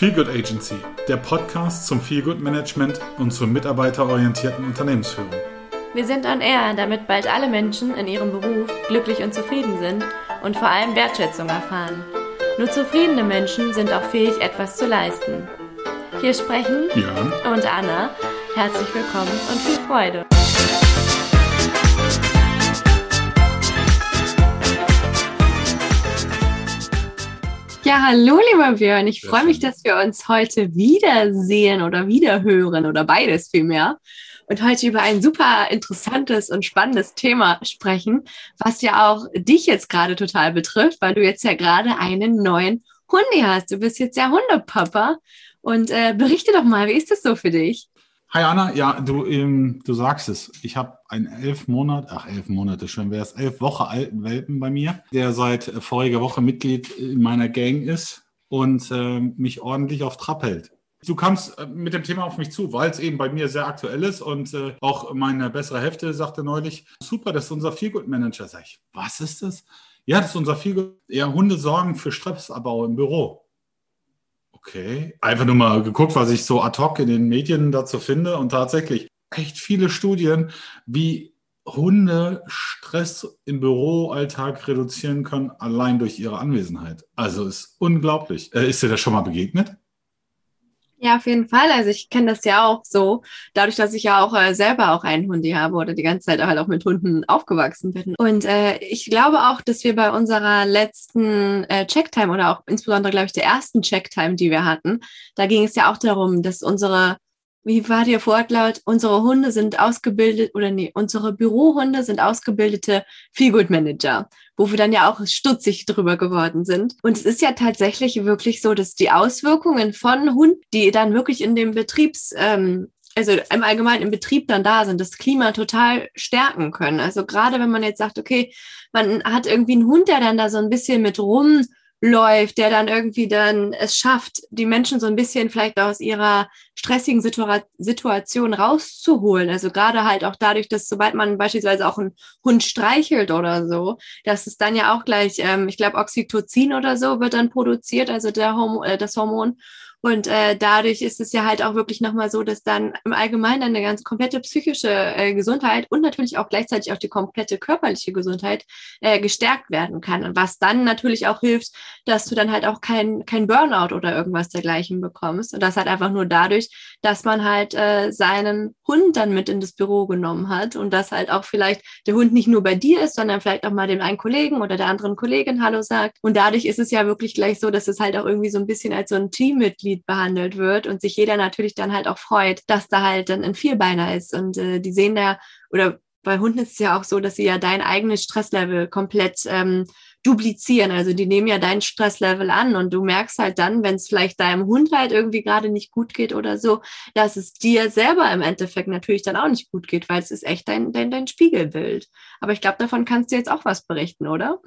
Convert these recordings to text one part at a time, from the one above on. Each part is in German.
Feelgood Agency, der Podcast zum Feelgood Management und zur mitarbeiterorientierten Unternehmensführung. Wir sind on air, damit bald alle Menschen in ihrem Beruf glücklich und zufrieden sind und vor allem Wertschätzung erfahren. Nur zufriedene Menschen sind auch fähig, etwas zu leisten. Hier sprechen Jörn und Anna. Herzlich willkommen und viel Freude. Ja, hallo, lieber Björn. Ich freue mich, dass wir uns heute wiedersehen oder wiederhören oder beides vielmehr. Und heute über ein super interessantes und spannendes Thema sprechen, was ja auch dich jetzt gerade total betrifft, weil du jetzt ja gerade einen neuen Hundi hast. Du bist jetzt ja Hundepapa. Und äh, berichte doch mal, wie ist das so für dich? Hi Anna, ja, du, ähm, du sagst es. Ich habe einen elf Monate, ach elf Monate, schön wäre es, elf Wochen alten Welpen bei mir, der seit äh, voriger Woche Mitglied in meiner Gang ist und äh, mich ordentlich auf Trab hält. Du kamst äh, mit dem Thema auf mich zu, weil es eben bei mir sehr aktuell ist und äh, auch meine bessere Hälfte sagte neulich, super, das ist unser Feelgood Manager. Sag ich, was ist das? Ja, das ist unser Feelgood. Ja, Hunde sorgen für Stressabbau im Büro. Okay. Einfach nur mal geguckt, was ich so ad hoc in den Medien dazu finde. Und tatsächlich echt viele Studien, wie Hunde Stress im Büroalltag reduzieren können, allein durch ihre Anwesenheit. Also ist unglaublich. Äh, ist dir das schon mal begegnet? Ja, auf jeden Fall. Also ich kenne das ja auch so, dadurch, dass ich ja auch äh, selber auch einen Hundi habe oder die ganze Zeit halt auch mit Hunden aufgewachsen bin. Und äh, ich glaube auch, dass wir bei unserer letzten äh, Checktime oder auch insbesondere, glaube ich, der ersten Checktime, die wir hatten, da ging es ja auch darum, dass unsere wie war der Wortlaut? Unsere Hunde sind ausgebildet, oder nee, unsere Bürohunde sind ausgebildete Feelgood Manager, wo wir dann ja auch stutzig drüber geworden sind. Und es ist ja tatsächlich wirklich so, dass die Auswirkungen von Hunden, die dann wirklich in dem Betriebs, ähm, also im Allgemeinen im Betrieb dann da sind, das Klima total stärken können. Also gerade wenn man jetzt sagt, okay, man hat irgendwie einen Hund, der dann da so ein bisschen mit rum läuft, der dann irgendwie dann es schafft, die Menschen so ein bisschen vielleicht aus ihrer stressigen Situa Situation rauszuholen. Also gerade halt auch dadurch, dass sobald man beispielsweise auch einen Hund streichelt oder so, dass es dann ja auch gleich, ähm, ich glaube, Oxytocin oder so wird dann produziert, also der Hormon, äh, das Hormon. Und äh, dadurch ist es ja halt auch wirklich nochmal so, dass dann im Allgemeinen eine ganz komplette psychische äh, Gesundheit und natürlich auch gleichzeitig auch die komplette körperliche Gesundheit äh, gestärkt werden kann. Und was dann natürlich auch hilft, dass du dann halt auch kein, kein Burnout oder irgendwas dergleichen bekommst. Und das halt einfach nur dadurch, dass man halt äh, seinen Hund dann mit in das Büro genommen hat und dass halt auch vielleicht der Hund nicht nur bei dir ist, sondern vielleicht auch mal dem einen Kollegen oder der anderen Kollegin Hallo sagt. Und dadurch ist es ja wirklich gleich so, dass es halt auch irgendwie so ein bisschen als so ein Teammitglied Mitglied behandelt wird und sich jeder natürlich dann halt auch freut, dass da halt dann ein Vierbeiner ist und äh, die sehen da oder bei Hunden ist es ja auch so, dass sie ja dein eigenes Stresslevel komplett ähm, duplizieren. Also die nehmen ja dein Stresslevel an und du merkst halt dann, wenn es vielleicht deinem Hund halt irgendwie gerade nicht gut geht oder so, dass es dir selber im Endeffekt natürlich dann auch nicht gut geht, weil es ist echt dein, dein, dein Spiegelbild. Aber ich glaube, davon kannst du jetzt auch was berichten, oder?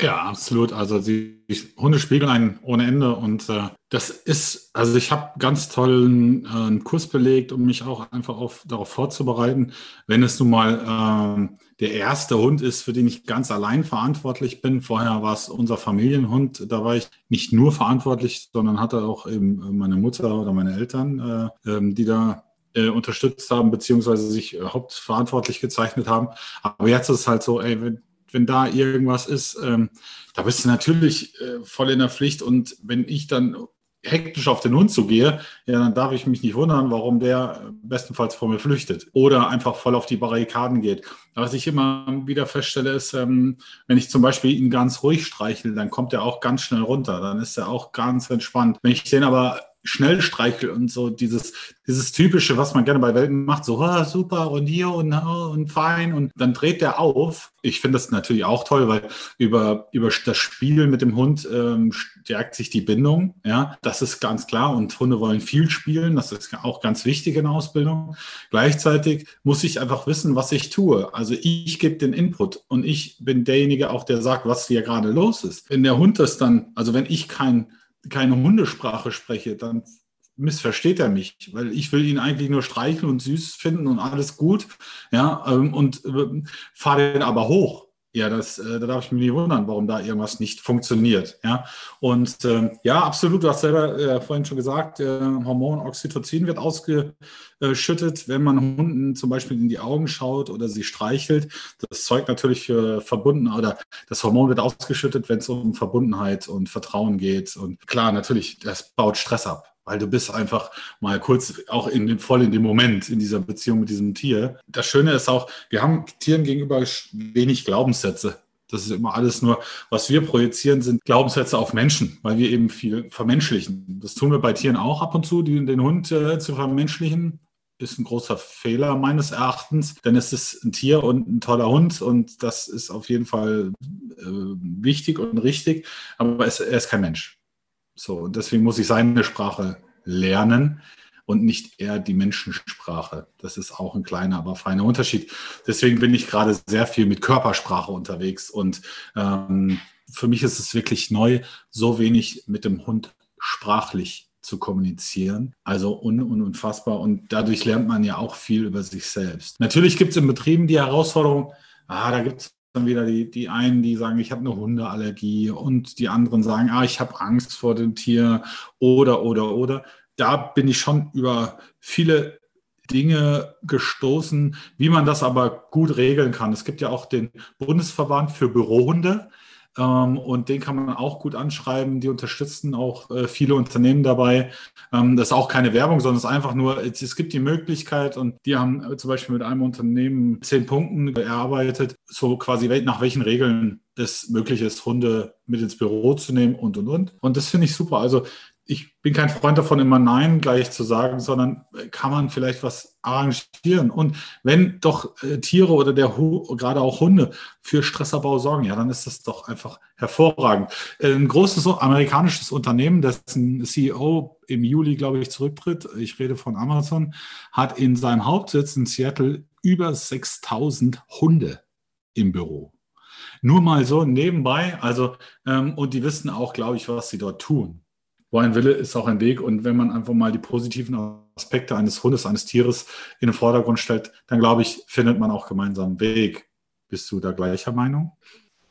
Ja, absolut. Also die Hunde spiegeln einen ohne Ende und äh, das ist, also ich habe ganz tollen äh, einen Kurs belegt, um mich auch einfach auf, darauf vorzubereiten, wenn es nun mal äh, der erste Hund ist, für den ich ganz allein verantwortlich bin. Vorher war es unser Familienhund, da war ich nicht nur verantwortlich, sondern hatte auch eben meine Mutter oder meine Eltern, äh, ähm, die da äh, unterstützt haben, beziehungsweise sich hauptverantwortlich gezeichnet haben. Aber jetzt ist es halt so, ey, wenn wenn da irgendwas ist, ähm, da bist du natürlich äh, voll in der Pflicht. Und wenn ich dann hektisch auf den Hund zugehe, ja, dann darf ich mich nicht wundern, warum der bestenfalls vor mir flüchtet oder einfach voll auf die Barrikaden geht. Was ich immer wieder feststelle, ist, ähm, wenn ich zum Beispiel ihn ganz ruhig streichel, dann kommt er auch ganz schnell runter. Dann ist er auch ganz entspannt. Wenn ich den aber schnell streichel und so dieses, dieses typische, was man gerne bei Welten macht, so oh, super und hier und, oh, und fein und dann dreht der auf. Ich finde das natürlich auch toll, weil über, über das Spiel mit dem Hund ähm, stärkt sich die Bindung. Ja, das ist ganz klar und Hunde wollen viel spielen. Das ist auch ganz wichtig in der Ausbildung. Gleichzeitig muss ich einfach wissen, was ich tue. Also ich gebe den Input und ich bin derjenige auch, der sagt, was hier gerade los ist. Wenn der Hund das dann, also wenn ich kein keine Hundesprache spreche, dann missversteht er mich, weil ich will ihn eigentlich nur streicheln und süß finden und alles gut, ja, ähm, und äh, fahre den aber hoch. Ja, das, äh, da darf ich mich nicht wundern, warum da irgendwas nicht funktioniert. Ja, und äh, ja, absolut. Du hast selber äh, vorhin schon gesagt, äh, Hormon Oxytocin wird ausgeschüttet, wenn man Hunden zum Beispiel in die Augen schaut oder sie streichelt. Das zeugt natürlich für verbunden oder das Hormon wird ausgeschüttet, wenn es um Verbundenheit und Vertrauen geht. Und klar, natürlich, das baut Stress ab weil du bist einfach mal kurz auch in dem, voll in dem Moment in dieser Beziehung mit diesem Tier. Das Schöne ist auch, wir haben Tieren gegenüber wenig Glaubenssätze. Das ist immer alles nur, was wir projizieren, sind Glaubenssätze auf Menschen, weil wir eben viel vermenschlichen. Das tun wir bei Tieren auch ab und zu, die, den Hund äh, zu vermenschlichen. Ist ein großer Fehler meines Erachtens, denn es ist ein Tier und ein toller Hund und das ist auf jeden Fall äh, wichtig und richtig, aber es, er ist kein Mensch. So, und deswegen muss ich seine Sprache lernen und nicht eher die Menschensprache. Das ist auch ein kleiner, aber feiner Unterschied. Deswegen bin ich gerade sehr viel mit Körpersprache unterwegs und ähm, für mich ist es wirklich neu, so wenig mit dem Hund sprachlich zu kommunizieren. Also un, un unfassbar. Und dadurch lernt man ja auch viel über sich selbst. Natürlich gibt es in Betrieben die Herausforderung, ah, da gibt es dann wieder die, die einen, die sagen, ich habe eine Hundeallergie und die anderen sagen, ah, ich habe Angst vor dem Tier oder, oder, oder. Da bin ich schon über viele Dinge gestoßen, wie man das aber gut regeln kann. Es gibt ja auch den Bundesverband für Bürohunde. Ähm, und den kann man auch gut anschreiben. Die unterstützen auch äh, viele Unternehmen dabei. Ähm, das ist auch keine Werbung, sondern es ist einfach nur, es, gibt die Möglichkeit und die haben äh, zum Beispiel mit einem Unternehmen zehn Punkten erarbeitet, so quasi nach welchen Regeln es möglich ist, Hunde mit ins Büro zu nehmen und, und, und. Und das finde ich super. Also ich bin kein Freund davon, immer Nein gleich zu sagen, sondern äh, kann man vielleicht was arrangieren. Und wenn doch äh, Tiere oder der gerade auch Hunde für Stressabbau sorgen, ja, dann ist das doch einfach hervorragend. Äh, ein großes amerikanisches Unternehmen, dessen CEO im Juli, glaube ich, zurücktritt, ich rede von Amazon, hat in seinem Hauptsitz in Seattle über 6000 Hunde im Büro. Nur mal so nebenbei, also, ähm, und die wissen auch, glaube ich, was sie dort tun wo ein Wille ist auch ein Weg. Und wenn man einfach mal die positiven Aspekte eines Hundes, eines Tieres in den Vordergrund stellt, dann glaube ich, findet man auch gemeinsam einen Weg. Bist du da gleicher Meinung?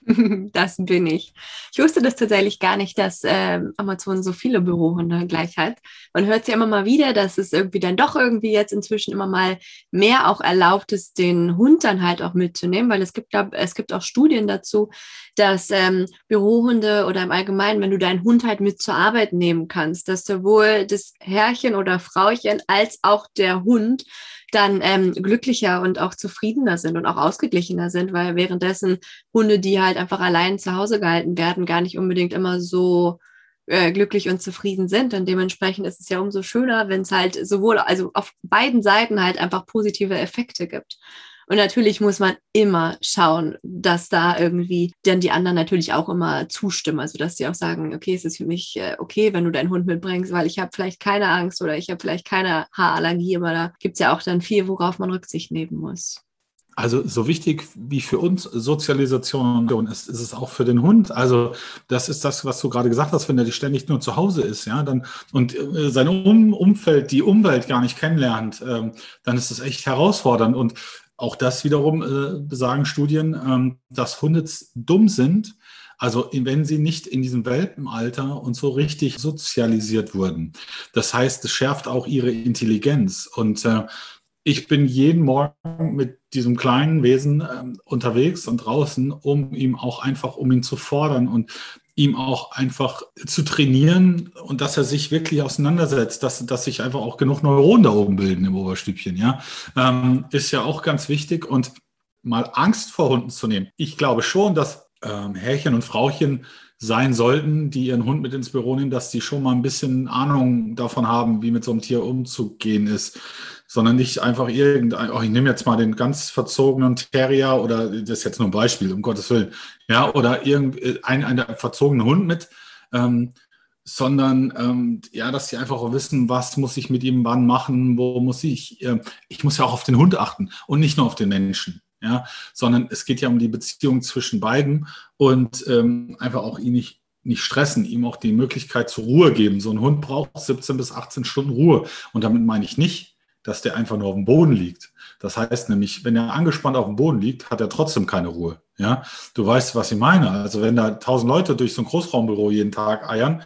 Das bin ich. Ich wusste das tatsächlich gar nicht, dass äh, Amazon so viele Bürohunde gleich hat. Man hört ja immer mal wieder, dass es irgendwie dann doch irgendwie jetzt inzwischen immer mal mehr auch erlaubt ist, den Hund dann halt auch mitzunehmen, weil es gibt, es gibt auch Studien dazu, dass ähm, Bürohunde oder im Allgemeinen, wenn du deinen Hund halt mit zur Arbeit nehmen kannst, dass sowohl das Herrchen oder Frauchen als auch der Hund dann ähm, glücklicher und auch zufriedener sind und auch ausgeglichener sind, weil währenddessen Hunde, die halt einfach allein zu Hause gehalten werden, gar nicht unbedingt immer so äh, glücklich und zufrieden sind. Und dementsprechend ist es ja umso schöner, wenn es halt sowohl, also auf beiden Seiten halt einfach positive Effekte gibt. Und natürlich muss man immer schauen, dass da irgendwie dann die anderen natürlich auch immer zustimmen. Also dass die auch sagen, okay, es ist für mich äh, okay, wenn du deinen Hund mitbringst, weil ich habe vielleicht keine Angst oder ich habe vielleicht keine Haarallergie, aber da gibt es ja auch dann viel, worauf man Rücksicht nehmen muss. Also so wichtig wie für uns Sozialisation ist, ist es auch für den Hund. Also das ist das, was du gerade gesagt hast, wenn er ständig nur zu Hause ist, ja, dann und äh, sein um Umfeld, die Umwelt gar nicht kennenlernt, ähm, dann ist es echt herausfordernd. Und auch das wiederum äh, besagen Studien, ähm, dass Hunde dumm sind, also wenn sie nicht in diesem Welpenalter und so richtig sozialisiert wurden. Das heißt, es schärft auch ihre Intelligenz. Und äh, ich bin jeden Morgen mit diesem kleinen Wesen äh, unterwegs und draußen, um ihm auch einfach, um ihn zu fordern und ihm auch einfach zu trainieren und dass er sich wirklich auseinandersetzt, dass, dass sich einfach auch genug Neuronen da oben bilden im Oberstübchen, ja, ähm, ist ja auch ganz wichtig und mal Angst vor Hunden zu nehmen. Ich glaube schon, dass ähm, Herrchen und Frauchen sein sollten, die ihren Hund mit ins Büro nehmen, dass die schon mal ein bisschen Ahnung davon haben, wie mit so einem Tier umzugehen ist sondern nicht einfach irgendein, oh, ich nehme jetzt mal den ganz verzogenen Terrier oder das ist jetzt nur ein Beispiel, um Gottes Willen, ja, oder irgendein ein verzogenen Hund mit, ähm, sondern ähm, ja, dass sie einfach auch wissen, was muss ich mit ihm wann machen, wo muss ich, äh, ich muss ja auch auf den Hund achten und nicht nur auf den Menschen. Ja, sondern es geht ja um die Beziehung zwischen beiden und ähm, einfach auch ihn nicht nicht stressen, ihm auch die Möglichkeit zur Ruhe geben. So ein Hund braucht 17 bis 18 Stunden Ruhe. Und damit meine ich nicht, dass der einfach nur auf dem Boden liegt. Das heißt nämlich, wenn er angespannt auf dem Boden liegt, hat er trotzdem keine Ruhe. Ja, du weißt, was ich meine. Also wenn da tausend Leute durch so ein Großraumbüro jeden Tag eiern,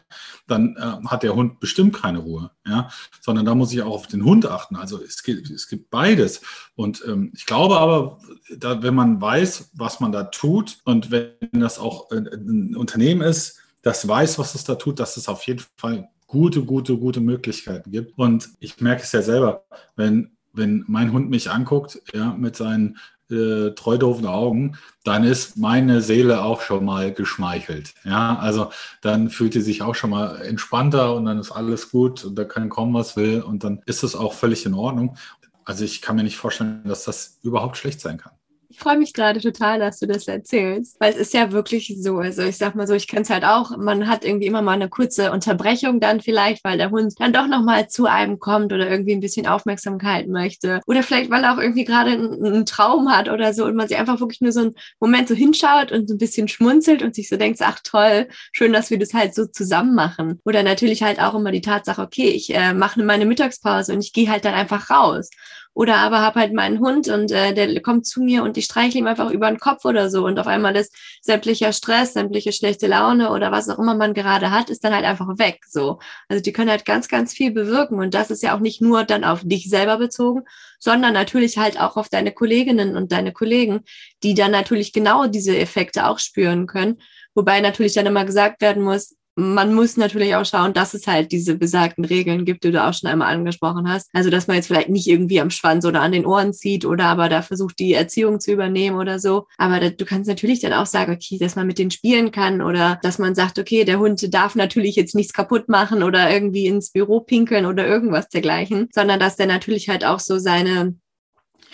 dann äh, hat der Hund bestimmt keine Ruhe. Ja, sondern da muss ich auch auf den Hund achten. Also es gibt, es gibt beides. Und ähm, ich glaube aber, da, wenn man weiß, was man da tut und wenn das auch ein Unternehmen ist, das weiß, was es da tut, dass es auf jeden Fall gute, gute, gute Möglichkeiten gibt. Und ich merke es ja selber, wenn wenn mein Hund mich anguckt, ja, mit seinen äh, treu doofen Augen, dann ist meine Seele auch schon mal geschmeichelt. Ja, also dann fühlt sie sich auch schon mal entspannter und dann ist alles gut und da kann kommen, was will und dann ist es auch völlig in Ordnung. Also ich kann mir nicht vorstellen, dass das überhaupt schlecht sein kann. Ich freue mich gerade total, dass du das erzählst, weil es ist ja wirklich so. Also ich sag mal so, ich kenne es halt auch. Man hat irgendwie immer mal eine kurze Unterbrechung dann vielleicht, weil der Hund dann doch noch mal zu einem kommt oder irgendwie ein bisschen Aufmerksamkeit möchte oder vielleicht weil er auch irgendwie gerade einen, einen Traum hat oder so und man sich einfach wirklich nur so einen Moment so hinschaut und so ein bisschen schmunzelt und sich so denkt, ach toll, schön, dass wir das halt so zusammen machen. Oder natürlich halt auch immer die Tatsache, okay, ich äh, mache meine Mittagspause und ich gehe halt dann einfach raus. Oder aber habe halt meinen Hund und äh, der kommt zu mir und ich streichle ihm einfach über den Kopf oder so. Und auf einmal ist sämtlicher Stress, sämtliche schlechte Laune oder was auch immer man gerade hat, ist dann halt einfach weg. So. Also die können halt ganz, ganz viel bewirken. Und das ist ja auch nicht nur dann auf dich selber bezogen, sondern natürlich halt auch auf deine Kolleginnen und deine Kollegen, die dann natürlich genau diese Effekte auch spüren können. Wobei natürlich dann immer gesagt werden muss, man muss natürlich auch schauen, dass es halt diese besagten Regeln gibt, die du auch schon einmal angesprochen hast. Also, dass man jetzt vielleicht nicht irgendwie am Schwanz oder an den Ohren zieht oder aber da versucht, die Erziehung zu übernehmen oder so. Aber da, du kannst natürlich dann auch sagen, okay, dass man mit denen spielen kann oder dass man sagt, okay, der Hund darf natürlich jetzt nichts kaputt machen oder irgendwie ins Büro pinkeln oder irgendwas dergleichen, sondern dass der natürlich halt auch so seine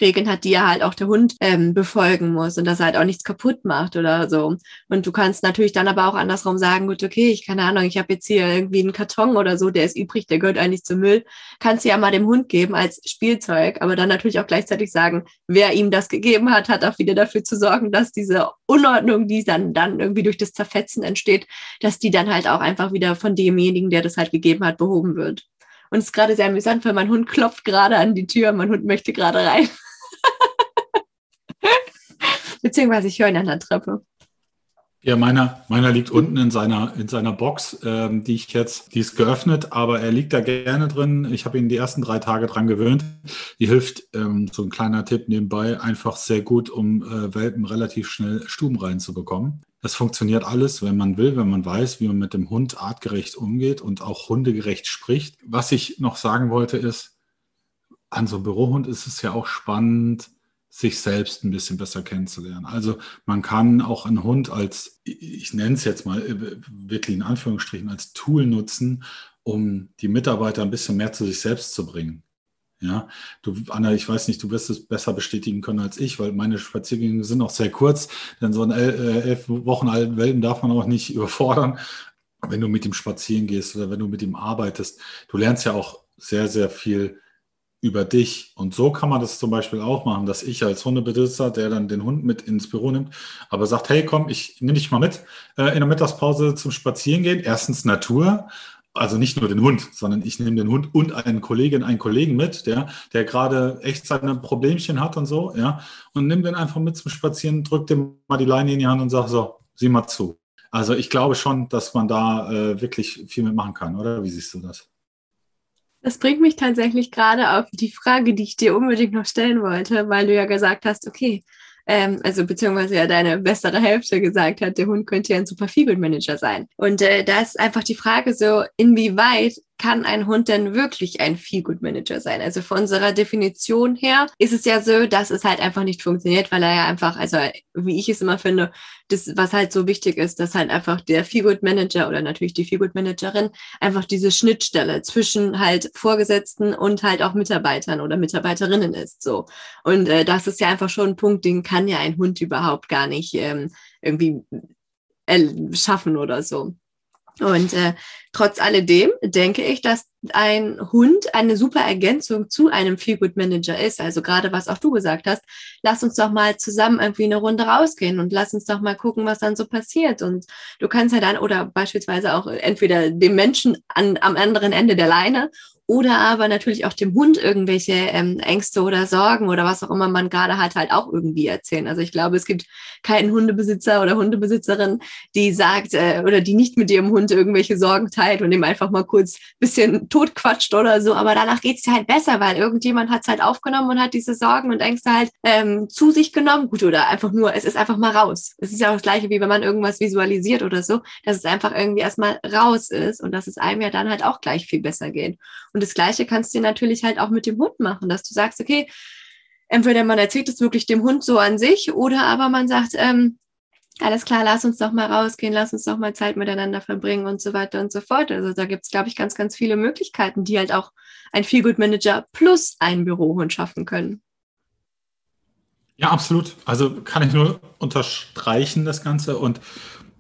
Regeln hat, die ja halt auch der Hund ähm, befolgen muss und dass er halt auch nichts kaputt macht oder so. Und du kannst natürlich dann aber auch andersrum sagen, gut, okay, ich keine Ahnung, ich habe jetzt hier irgendwie einen Karton oder so, der ist übrig, der gehört eigentlich zum Müll. Kannst du ja mal dem Hund geben als Spielzeug, aber dann natürlich auch gleichzeitig sagen, wer ihm das gegeben hat, hat auch wieder dafür zu sorgen, dass diese Unordnung, die dann, dann irgendwie durch das Zerfetzen entsteht, dass die dann halt auch einfach wieder von demjenigen, der das halt gegeben hat, behoben wird. Und es ist gerade sehr amüsant, weil mein Hund klopft gerade an die Tür, mein Hund möchte gerade rein. Beziehungsweise ich höre ihn an der Treppe. Ja, meiner, meiner liegt unten in seiner, in seiner Box, ähm, die ich jetzt, die ist geöffnet, aber er liegt da gerne drin. Ich habe ihn die ersten drei Tage dran gewöhnt. Die hilft, ähm, so ein kleiner Tipp nebenbei, einfach sehr gut, um äh, Welpen relativ schnell Stuben reinzubekommen. Das funktioniert alles, wenn man will, wenn man weiß, wie man mit dem Hund artgerecht umgeht und auch hundegerecht spricht. Was ich noch sagen wollte ist, an so einem Bürohund ist es ja auch spannend, sich selbst ein bisschen besser kennenzulernen. Also man kann auch einen Hund als, ich nenne es jetzt mal äh, wirklich in Anführungsstrichen, als Tool nutzen, um die Mitarbeiter ein bisschen mehr zu sich selbst zu bringen. Ja, du, Anna, ich weiß nicht, du wirst es besser bestätigen können als ich, weil meine Spaziergänge sind auch sehr kurz, denn so einen äh, elf Wochen alten Welpen darf man auch nicht überfordern, wenn du mit ihm spazieren gehst oder wenn du mit ihm arbeitest. Du lernst ja auch sehr, sehr viel über dich. Und so kann man das zum Beispiel auch machen, dass ich als Hundebesitzer, der dann den Hund mit ins Büro nimmt, aber sagt, hey, komm, ich nehme dich mal mit äh, in der Mittagspause zum Spazierengehen. Erstens Natur, also nicht nur den Hund, sondern ich nehme den Hund und einen Kollegin, einen Kollegen mit, der, der gerade echt seine Problemchen hat und so, ja, und nimm den einfach mit zum Spazieren, drück dem mal die Leine in die Hand und sag so, sieh mal zu. Also ich glaube schon, dass man da äh, wirklich viel mitmachen kann, oder? Wie siehst du das? Das bringt mich tatsächlich gerade auf die Frage, die ich dir unbedingt noch stellen wollte, weil du ja gesagt hast, okay, ähm, also beziehungsweise ja deine bessere Hälfte gesagt hat, der Hund könnte ja ein super Feedback Manager sein. Und äh, da ist einfach die Frage so, inwieweit kann ein Hund denn wirklich ein Feel-Good-Manager sein? Also von unserer Definition her ist es ja so, dass es halt einfach nicht funktioniert, weil er ja einfach, also wie ich es immer finde, das, was halt so wichtig ist, dass halt einfach der Feel-Good-Manager oder natürlich die Feel-Good-Managerin einfach diese Schnittstelle zwischen halt Vorgesetzten und halt auch Mitarbeitern oder Mitarbeiterinnen ist. So. Und äh, das ist ja einfach schon ein Punkt, den kann ja ein Hund überhaupt gar nicht ähm, irgendwie äh, schaffen oder so. Und äh, trotz alledem denke ich, dass ein Hund eine super Ergänzung zu einem Feel Good Manager ist. Also gerade was auch du gesagt hast, lass uns doch mal zusammen irgendwie eine Runde rausgehen und lass uns doch mal gucken, was dann so passiert. Und du kannst ja dann oder beispielsweise auch entweder dem Menschen an, am anderen Ende der Leine oder aber natürlich auch dem Hund irgendwelche ähm, Ängste oder Sorgen oder was auch immer man gerade hat, halt auch irgendwie erzählen. Also ich glaube, es gibt keinen Hundebesitzer oder Hundebesitzerin, die sagt äh, oder die nicht mit ihrem Hund irgendwelche Sorgen teilt und ihm einfach mal kurz bisschen totquatscht oder so. Aber danach geht's ja halt besser, weil irgendjemand hat's halt aufgenommen und hat diese Sorgen und Ängste halt ähm, zu sich genommen. Gut, oder einfach nur, es ist einfach mal raus. Es ist ja auch das gleiche, wie wenn man irgendwas visualisiert oder so, dass es einfach irgendwie erstmal raus ist und dass es einem ja dann halt auch gleich viel besser geht. Und das Gleiche kannst du natürlich halt auch mit dem Hund machen, dass du sagst, okay, entweder man erzählt es wirklich dem Hund so an sich oder aber man sagt, ähm, alles klar, lass uns doch mal rausgehen, lass uns doch mal Zeit miteinander verbringen und so weiter und so fort. Also da gibt es, glaube ich, ganz, ganz viele Möglichkeiten, die halt auch ein Feelgood Manager plus ein Bürohund schaffen können. Ja, absolut. Also kann ich nur unterstreichen, das Ganze. Und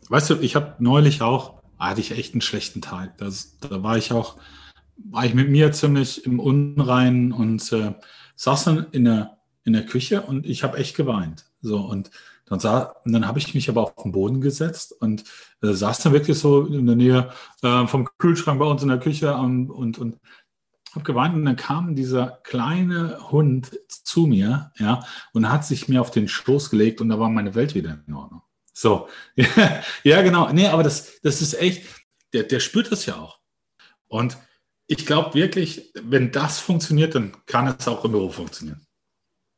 weißt du, ich habe neulich auch, hatte ich echt einen schlechten Tag. Das, da war ich auch war ich mit mir ziemlich im Unreinen und äh, saß dann in der, in der Küche und ich habe echt geweint. So und dann, dann habe ich mich aber auf den Boden gesetzt und äh, saß dann wirklich so in der Nähe äh, vom Kühlschrank bei uns in der Küche und, und, und habe geweint und dann kam dieser kleine Hund zu mir, ja, und hat sich mir auf den Schoß gelegt und da war meine Welt wieder in Ordnung. So, ja, genau. Nee, aber das, das ist echt, der, der spürt das ja auch. Und ich glaube wirklich, wenn das funktioniert, dann kann es auch im Büro funktionieren.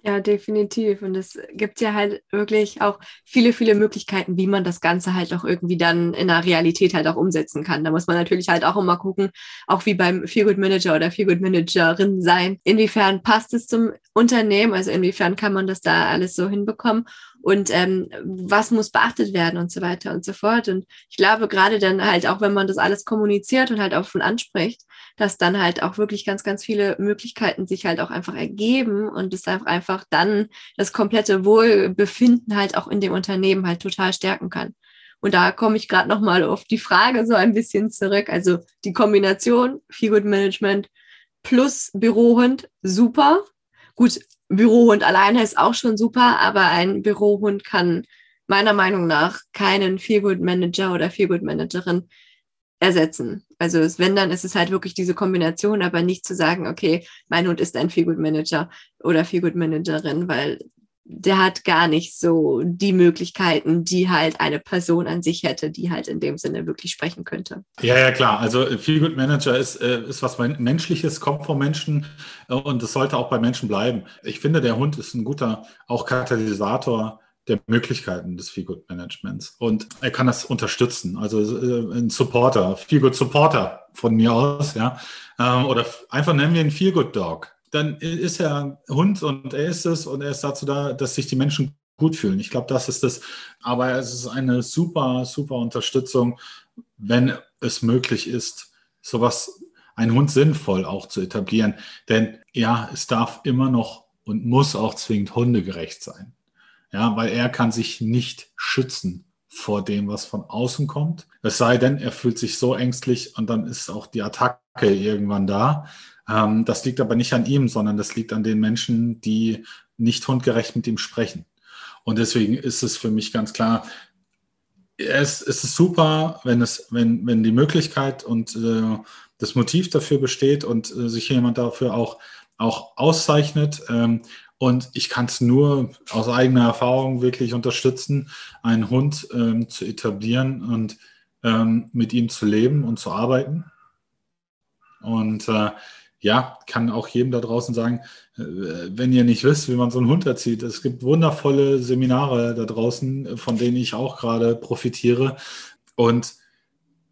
Ja, definitiv. Und es gibt ja halt wirklich auch viele, viele Möglichkeiten, wie man das Ganze halt auch irgendwie dann in der Realität halt auch umsetzen kann. Da muss man natürlich halt auch immer gucken, auch wie beim Feelgood Manager oder Feelgood Managerin sein. Inwiefern passt es zum Unternehmen? Also inwiefern kann man das da alles so hinbekommen? Und ähm, was muss beachtet werden und so weiter und so fort. Und ich glaube, gerade dann halt auch, wenn man das alles kommuniziert und halt auch von anspricht, dass dann halt auch wirklich ganz, ganz viele Möglichkeiten sich halt auch einfach ergeben und es einfach dann das komplette Wohlbefinden halt auch in dem Unternehmen halt total stärken kann. Und da komme ich gerade nochmal auf die Frage so ein bisschen zurück. Also die Kombination Feel Good Management plus Bürohund, super. Gut, Bürohund alleine ist auch schon super, aber ein Bürohund kann meiner Meinung nach keinen Feelgood Manager oder Feelgood Managerin ersetzen. Also es, wenn, dann ist es halt wirklich diese Kombination, aber nicht zu sagen, okay, mein Hund ist ein Feelgood Manager oder Feelgood Managerin, weil der hat gar nicht so die Möglichkeiten, die halt eine Person an sich hätte, die halt in dem Sinne wirklich sprechen könnte. Ja, ja, klar. Also Feel Good Manager ist, äh, ist was Menschliches, kommt vom Menschen äh, und das sollte auch bei Menschen bleiben. Ich finde, der Hund ist ein guter auch Katalysator der Möglichkeiten des Feel Good Managements und er kann das unterstützen. Also äh, ein Supporter, Feel Good Supporter von mir aus, ja, ähm, oder einfach nennen wir ihn Feel Good Dog dann ist er Hund und er ist es und er ist dazu da, dass sich die Menschen gut fühlen. Ich glaube, das ist das. Aber es ist eine super, super Unterstützung, wenn es möglich ist, sowas, einen Hund sinnvoll auch zu etablieren. Denn ja, es darf immer noch und muss auch zwingend hundegerecht sein. Ja, weil er kann sich nicht schützen vor dem, was von außen kommt. Es sei denn, er fühlt sich so ängstlich und dann ist auch die Attacke irgendwann da. Ähm, das liegt aber nicht an ihm, sondern das liegt an den Menschen, die nicht hundgerecht mit ihm sprechen. Und deswegen ist es für mich ganz klar, es, es ist super, wenn, es, wenn, wenn die Möglichkeit und äh, das Motiv dafür besteht und äh, sich jemand dafür auch, auch auszeichnet. Ähm, und ich kann es nur aus eigener Erfahrung wirklich unterstützen, einen Hund ähm, zu etablieren und ähm, mit ihm zu leben und zu arbeiten. Und äh, ja, kann auch jedem da draußen sagen, äh, wenn ihr nicht wisst, wie man so einen Hund erzieht, es gibt wundervolle Seminare da draußen, von denen ich auch gerade profitiere. Und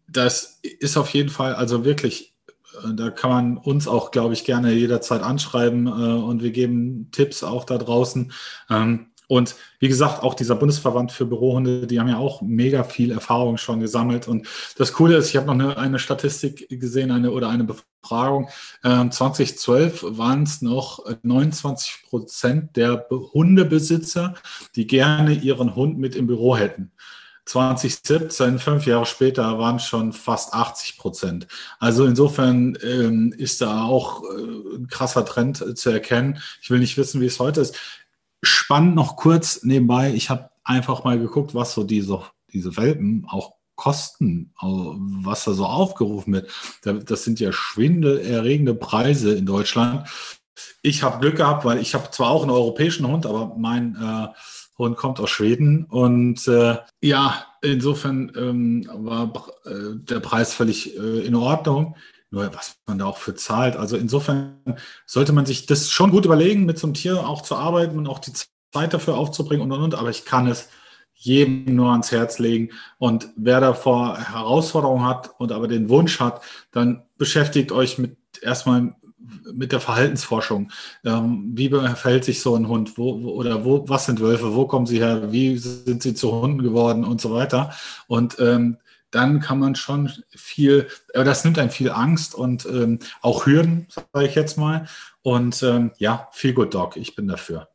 das ist auf jeden Fall, also wirklich, äh, da kann man uns auch, glaube ich, gerne jederzeit anschreiben äh, und wir geben Tipps auch da draußen. Ähm, und wie gesagt, auch dieser Bundesverband für Bürohunde, die haben ja auch mega viel Erfahrung schon gesammelt. Und das Coole ist, ich habe noch eine, eine Statistik gesehen, eine oder eine Befragung. Ähm, 2012 waren es noch 29 Prozent der Hundebesitzer, die gerne ihren Hund mit im Büro hätten. 2017, fünf Jahre später, waren schon fast 80 Prozent. Also insofern ähm, ist da auch äh, ein krasser Trend äh, zu erkennen. Ich will nicht wissen, wie es heute ist. Spannend noch kurz nebenbei, ich habe einfach mal geguckt, was so diese, diese Welpen auch kosten, also was da so aufgerufen wird. Das sind ja schwindelerregende Preise in Deutschland. Ich habe Glück gehabt, weil ich habe zwar auch einen europäischen Hund, aber mein äh, Hund kommt aus Schweden. Und äh, ja, insofern ähm, war äh, der Preis völlig äh, in Ordnung. Nur was man da auch für zahlt. Also insofern sollte man sich das schon gut überlegen, mit so einem Tier auch zu arbeiten und auch die Zeit dafür aufzubringen und und und. Aber ich kann es jedem nur ans Herz legen. Und wer davor Herausforderungen hat und aber den Wunsch hat, dann beschäftigt euch mit erstmal mit der Verhaltensforschung. Ähm, wie verhält sich so ein Hund? Wo, wo, oder wo, was sind Wölfe? Wo kommen sie her? Wie sind sie zu Hunden geworden und so weiter? Und ähm, dann kann man schon viel, äh, das nimmt einem viel Angst und ähm, auch Hürden, sage ich jetzt mal. Und ähm, ja, viel good dog. Ich bin dafür.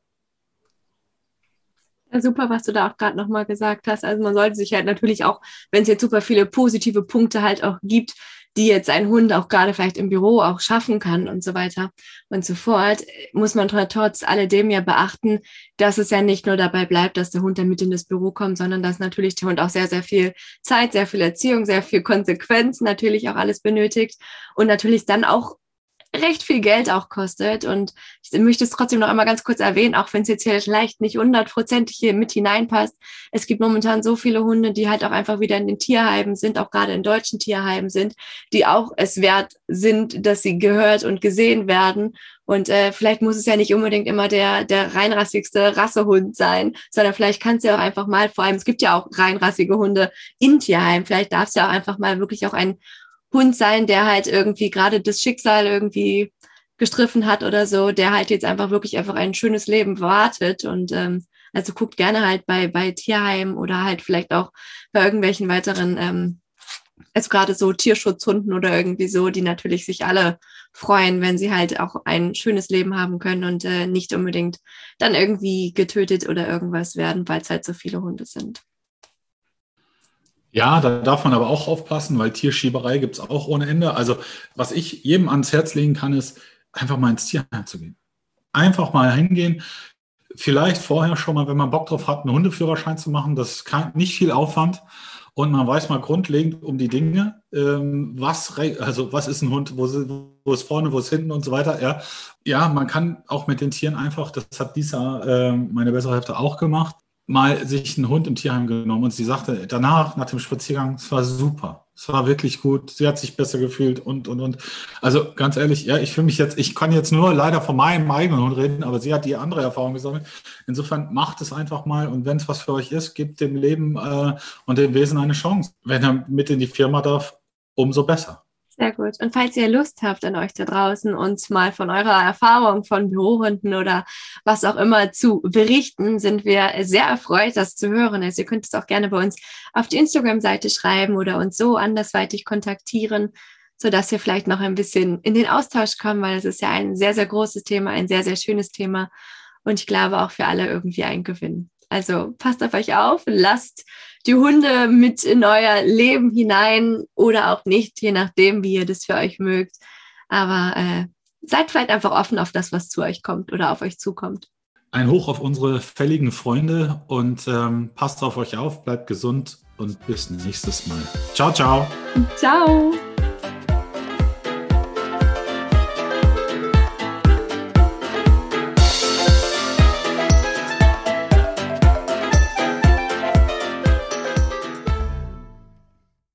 Ja, super, was du da auch gerade nochmal gesagt hast. Also man sollte sich halt natürlich auch, wenn es jetzt super viele positive Punkte halt auch gibt, die jetzt ein Hund auch gerade vielleicht im Büro auch schaffen kann und so weiter und so fort, muss man trotz alledem ja beachten, dass es ja nicht nur dabei bleibt, dass der Hund dann mit in das Büro kommt, sondern dass natürlich der Hund auch sehr, sehr viel Zeit, sehr viel Erziehung, sehr viel Konsequenz natürlich auch alles benötigt und natürlich dann auch recht viel Geld auch kostet. Und ich möchte es trotzdem noch einmal ganz kurz erwähnen, auch wenn es jetzt hier vielleicht nicht hundertprozentig hier mit hineinpasst. Es gibt momentan so viele Hunde, die halt auch einfach wieder in den Tierheimen sind, auch gerade in deutschen Tierheimen sind, die auch es wert sind, dass sie gehört und gesehen werden. Und äh, vielleicht muss es ja nicht unbedingt immer der, der reinrassigste Rassehund sein, sondern vielleicht kann es ja auch einfach mal, vor allem es gibt ja auch reinrassige Hunde in Tierheimen, vielleicht darf es ja auch einfach mal wirklich auch ein Hund sein, der halt irgendwie gerade das Schicksal irgendwie gestriffen hat oder so, der halt jetzt einfach wirklich einfach ein schönes Leben wartet und ähm, also guckt gerne halt bei, bei Tierheim oder halt vielleicht auch bei irgendwelchen weiteren, ähm, also gerade so Tierschutzhunden oder irgendwie so, die natürlich sich alle freuen, wenn sie halt auch ein schönes Leben haben können und äh, nicht unbedingt dann irgendwie getötet oder irgendwas werden, weil es halt so viele Hunde sind. Ja, da darf man aber auch aufpassen, weil Tierschieberei gibt es auch ohne Ende. Also was ich jedem ans Herz legen kann, ist einfach mal ins Tierheim zu gehen. Einfach mal hingehen. Vielleicht vorher schon mal, wenn man Bock drauf hat, einen Hundeführerschein zu machen. Das ist kein, nicht viel Aufwand. Und man weiß mal grundlegend um die Dinge, ähm, was, also was ist ein Hund, wo, wo ist vorne, wo ist hinten und so weiter. Ja, ja man kann auch mit den Tieren einfach, das hat Lisa, äh, meine bessere Hälfte, auch gemacht, mal sich einen Hund im Tierheim genommen und sie sagte danach, nach dem Spaziergang, es war super. Es war wirklich gut. Sie hat sich besser gefühlt und, und, und. Also ganz ehrlich, ja, ich fühle mich jetzt, ich kann jetzt nur leider von meinem eigenen Hund reden, aber sie hat die andere Erfahrung gesammelt. Insofern macht es einfach mal und wenn es was für euch ist, gebt dem Leben äh, und dem Wesen eine Chance. Wenn er mit in die Firma darf, umso besser. Sehr gut. Und falls ihr Lust habt an euch da draußen, uns mal von eurer Erfahrung von Bürohunden oder was auch immer zu berichten, sind wir sehr erfreut, das zu hören. Also ihr könnt es auch gerne bei uns auf die Instagram-Seite schreiben oder uns so andersweitig kontaktieren, sodass wir vielleicht noch ein bisschen in den Austausch kommen, weil es ist ja ein sehr, sehr großes Thema, ein sehr, sehr schönes Thema und ich glaube auch für alle irgendwie ein Gewinn. Also passt auf euch auf, lasst die Hunde mit in euer Leben hinein oder auch nicht, je nachdem, wie ihr das für euch mögt. Aber äh, seid vielleicht einfach offen auf das, was zu euch kommt oder auf euch zukommt. Ein Hoch auf unsere fälligen Freunde und ähm, passt auf euch auf, bleibt gesund und bis nächstes Mal. Ciao, ciao. Ciao.